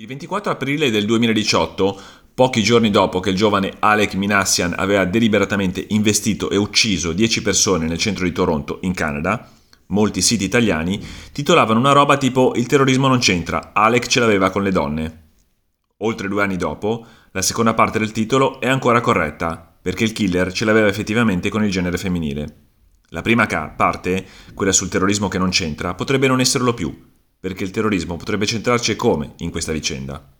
Il 24 aprile del 2018, pochi giorni dopo che il giovane Alec Minassian aveva deliberatamente investito e ucciso 10 persone nel centro di Toronto, in Canada, molti siti italiani titolavano una roba tipo Il terrorismo non c'entra, Alec ce l'aveva con le donne. Oltre due anni dopo, la seconda parte del titolo è ancora corretta, perché il killer ce l'aveva effettivamente con il genere femminile. La prima parte, quella sul terrorismo che non c'entra, potrebbe non esserlo più, perché il terrorismo potrebbe centrarci come in questa vicenda.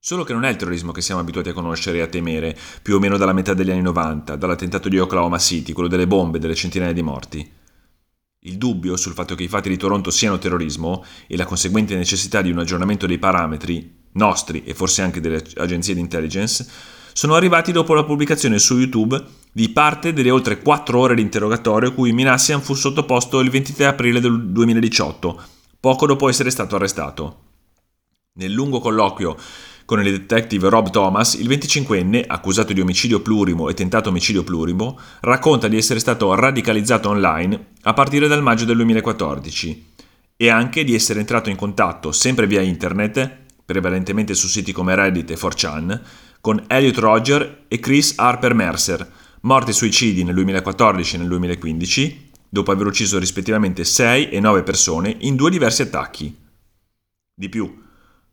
Solo che non è il terrorismo che siamo abituati a conoscere e a temere, più o meno dalla metà degli anni 90, dall'attentato di Oklahoma City, quello delle bombe e delle centinaia di morti. Il dubbio sul fatto che i fatti di Toronto siano terrorismo e la conseguente necessità di un aggiornamento dei parametri, nostri e forse anche delle agenzie di intelligence, sono arrivati dopo la pubblicazione su YouTube di parte delle oltre 4 ore di interrogatorio cui Minassian fu sottoposto il 23 aprile del 2018 poco dopo essere stato arrestato. Nel lungo colloquio con il detective Rob Thomas, il 25enne, accusato di omicidio plurimo e tentato omicidio plurimo, racconta di essere stato radicalizzato online a partire dal maggio del 2014 e anche di essere entrato in contatto, sempre via internet, prevalentemente su siti come Reddit e 4chan, con Elliot Roger e Chris Harper Mercer, morti suicidi nel 2014 e nel 2015, dopo aver ucciso rispettivamente 6 e 9 persone in due diversi attacchi. Di più,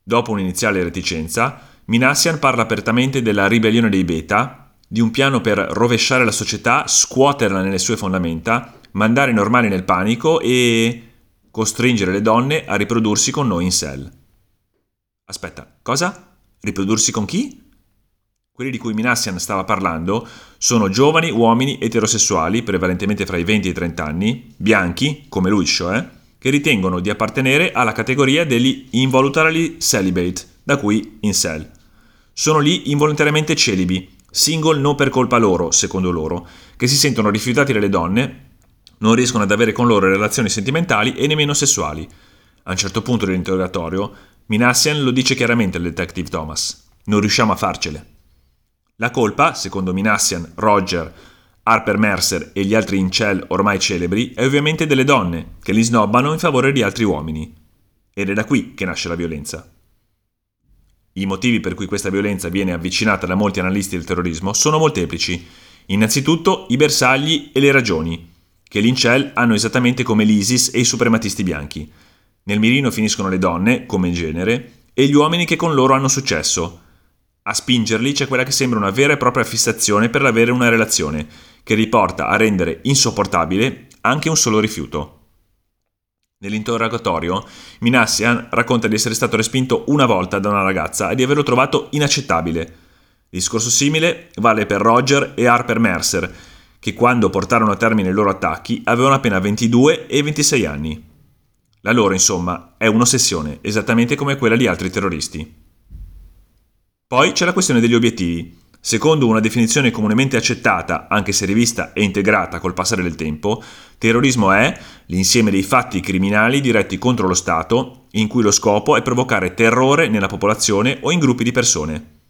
dopo un'iniziale reticenza, Minassian parla apertamente della ribellione dei beta, di un piano per rovesciare la società, scuoterla nelle sue fondamenta, mandare i normali nel panico e costringere le donne a riprodursi con noi in cell. Aspetta, cosa? Riprodursi con chi? Quelli di cui Minassian stava parlando sono giovani uomini eterosessuali, prevalentemente fra i 20 e i 30 anni, bianchi, come lui cioè, che ritengono di appartenere alla categoria degli involuntarily celibate, da cui incel. Sono lì involontariamente celibi, single non per colpa loro, secondo loro, che si sentono rifiutati dalle donne, non riescono ad avere con loro relazioni sentimentali e nemmeno sessuali. A un certo punto dell'interrogatorio, Minassian lo dice chiaramente al detective Thomas. Non riusciamo a farcele. La colpa, secondo Minassian, Roger, Harper Mercer e gli altri incel ormai celebri, è ovviamente delle donne, che li snobbano in favore di altri uomini. Ed è da qui che nasce la violenza. I motivi per cui questa violenza viene avvicinata da molti analisti del terrorismo sono molteplici. Innanzitutto i bersagli e le ragioni, che gli incel hanno esattamente come l'ISIS e i suprematisti bianchi. Nel mirino finiscono le donne, come genere, e gli uomini che con loro hanno successo, a spingerli c'è quella che sembra una vera e propria fissazione per avere una relazione, che riporta a rendere insopportabile anche un solo rifiuto. Nell'interrogatorio, Minassian racconta di essere stato respinto una volta da una ragazza e di averlo trovato inaccettabile. Discorso simile vale per Roger e Harper Mercer, che quando portarono a termine i loro attacchi avevano appena 22 e 26 anni. La loro, insomma, è un'ossessione, esattamente come quella di altri terroristi. Poi c'è la questione degli obiettivi. Secondo una definizione comunemente accettata, anche se rivista e integrata col passare del tempo, terrorismo è l'insieme dei fatti criminali diretti contro lo Stato, in cui lo scopo è provocare terrore nella popolazione o in gruppi di persone.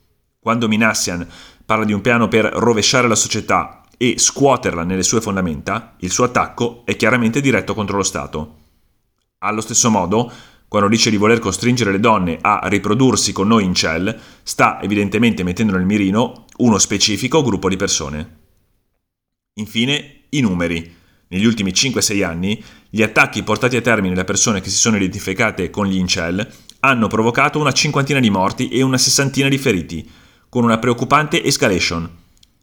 Quando Minassian parla di un piano per rovesciare la società e scuoterla nelle sue fondamenta, il suo attacco è chiaramente diretto contro lo Stato. Allo stesso modo, quando dice di voler costringere le donne a riprodursi con noi in cell, sta evidentemente mettendo nel mirino uno specifico gruppo di persone. Infine, i numeri. Negli ultimi 5-6 anni, gli attacchi portati a termine da persone che si sono identificate con gli incel hanno provocato una cinquantina di morti e una sessantina di feriti, con una preoccupante escalation.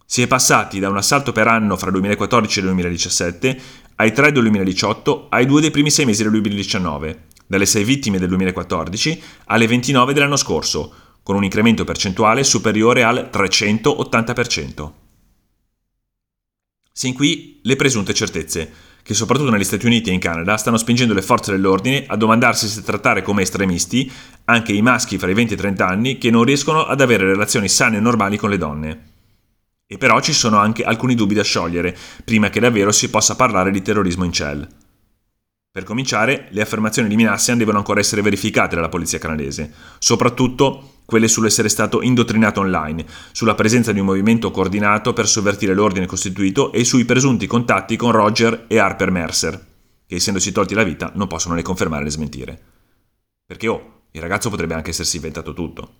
Si è passati da un assalto per anno fra 2014 e 2017 ai 3 del 2018 ai 2 dei primi 6 mesi del 2019 dalle 6 vittime del 2014 alle 29 dell'anno scorso, con un incremento percentuale superiore al 380%. Sin qui le presunte certezze, che soprattutto negli Stati Uniti e in Canada stanno spingendo le forze dell'ordine a domandarsi se trattare come estremisti anche i maschi fra i 20 e i 30 anni che non riescono ad avere relazioni sane e normali con le donne. E però ci sono anche alcuni dubbi da sciogliere, prima che davvero si possa parlare di terrorismo in cell. Per cominciare, le affermazioni di Minassian devono ancora essere verificate dalla polizia canadese, soprattutto quelle sull'essere stato indottrinato online, sulla presenza di un movimento coordinato per sovvertire l'ordine costituito e sui presunti contatti con Roger e Harper Mercer, che essendosi tolti la vita non possono né confermare né smentire. Perché oh, Il ragazzo potrebbe anche essersi inventato tutto.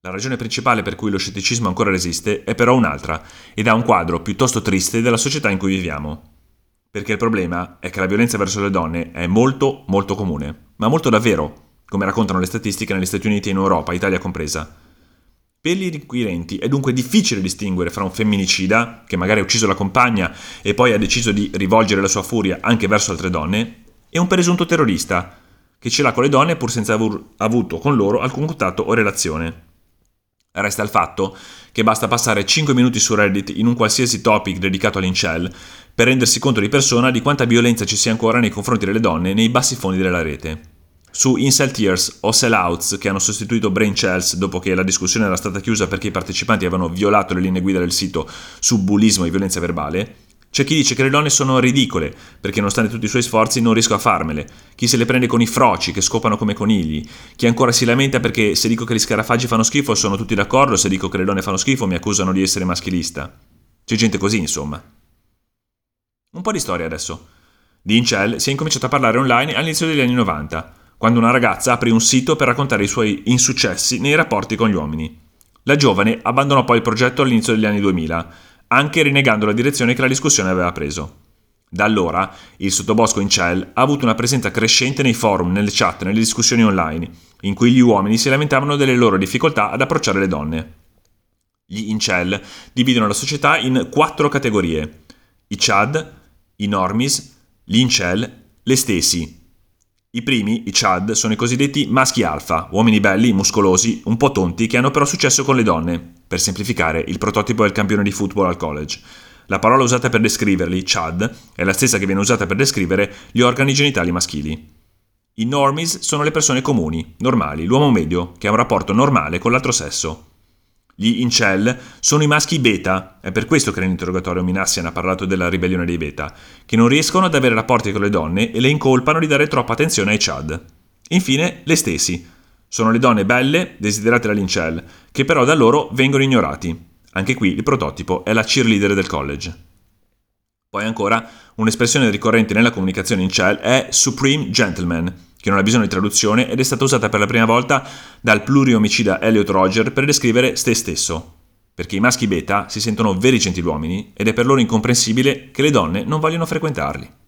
La ragione principale per cui lo scetticismo ancora resiste è però un'altra ed ha un quadro piuttosto triste della società in cui viviamo. Perché il problema è che la violenza verso le donne è molto, molto comune, ma molto davvero, come raccontano le statistiche negli Stati Uniti e in Europa, Italia compresa. Per gli inquirenti è dunque difficile distinguere fra un femminicida, che magari ha ucciso la compagna e poi ha deciso di rivolgere la sua furia anche verso altre donne, e un presunto terrorista, che ce l'ha con le donne pur senza aver avuto con loro alcun contatto o relazione. Resta il fatto che basta passare 5 minuti su Reddit in un qualsiasi topic dedicato all'incel per rendersi conto di persona di quanta violenza ci sia ancora nei confronti delle donne nei bassi fondi della rete. Su Incel Tears o Sellouts, che hanno sostituito Brain Cells dopo che la discussione era stata chiusa perché i partecipanti avevano violato le linee guida del sito su bullismo e violenza verbale, c'è chi dice che le donne sono ridicole, perché nonostante tutti i suoi sforzi non riesco a farmele. Chi se le prende con i froci, che scopano come conigli. Chi ancora si lamenta perché se dico che gli scarafaggi fanno schifo sono tutti d'accordo, se dico che le donne fanno schifo mi accusano di essere maschilista. C'è gente così, insomma. Un po' di storia adesso. Di Incel si è incominciato a parlare online all'inizio degli anni 90, quando una ragazza aprì un sito per raccontare i suoi insuccessi nei rapporti con gli uomini. La giovane abbandonò poi il progetto all'inizio degli anni 2000 anche rinnegando la direzione che la discussione aveva preso. Da allora, il sottobosco Incel ha avuto una presenza crescente nei forum, nelle chat, nelle discussioni online, in cui gli uomini si lamentavano delle loro difficoltà ad approcciare le donne. Gli Incel dividono la società in quattro categorie: i Chad, i Normies, gli Incel, le stessi. I primi, i Chad, sono i cosiddetti maschi alfa, uomini belli, muscolosi, un po' tonti, che hanno però successo con le donne, per semplificare, il prototipo del campione di football al college. La parola usata per descriverli, Chad, è la stessa che viene usata per descrivere gli organi genitali maschili. I normies sono le persone comuni, normali, l'uomo medio, che ha un rapporto normale con l'altro sesso. Gli incel sono i maschi beta, è per questo che nell'interrogatorio Minassian ha parlato della ribellione dei beta, che non riescono ad avere rapporti con le donne e le incolpano di dare troppa attenzione ai Chad. Infine, le stessi, sono le donne belle, desiderate dall'incel, che però da loro vengono ignorati. Anche qui il prototipo è la cheerleader del college. Poi ancora, un'espressione ricorrente nella comunicazione incel è Supreme Gentleman, che non ha bisogno di traduzione ed è stata usata per la prima volta dal pluriomicida Elliot Roger per descrivere se stesso. Perché i maschi beta si sentono veri gentiluomini ed è per loro incomprensibile che le donne non vogliono frequentarli.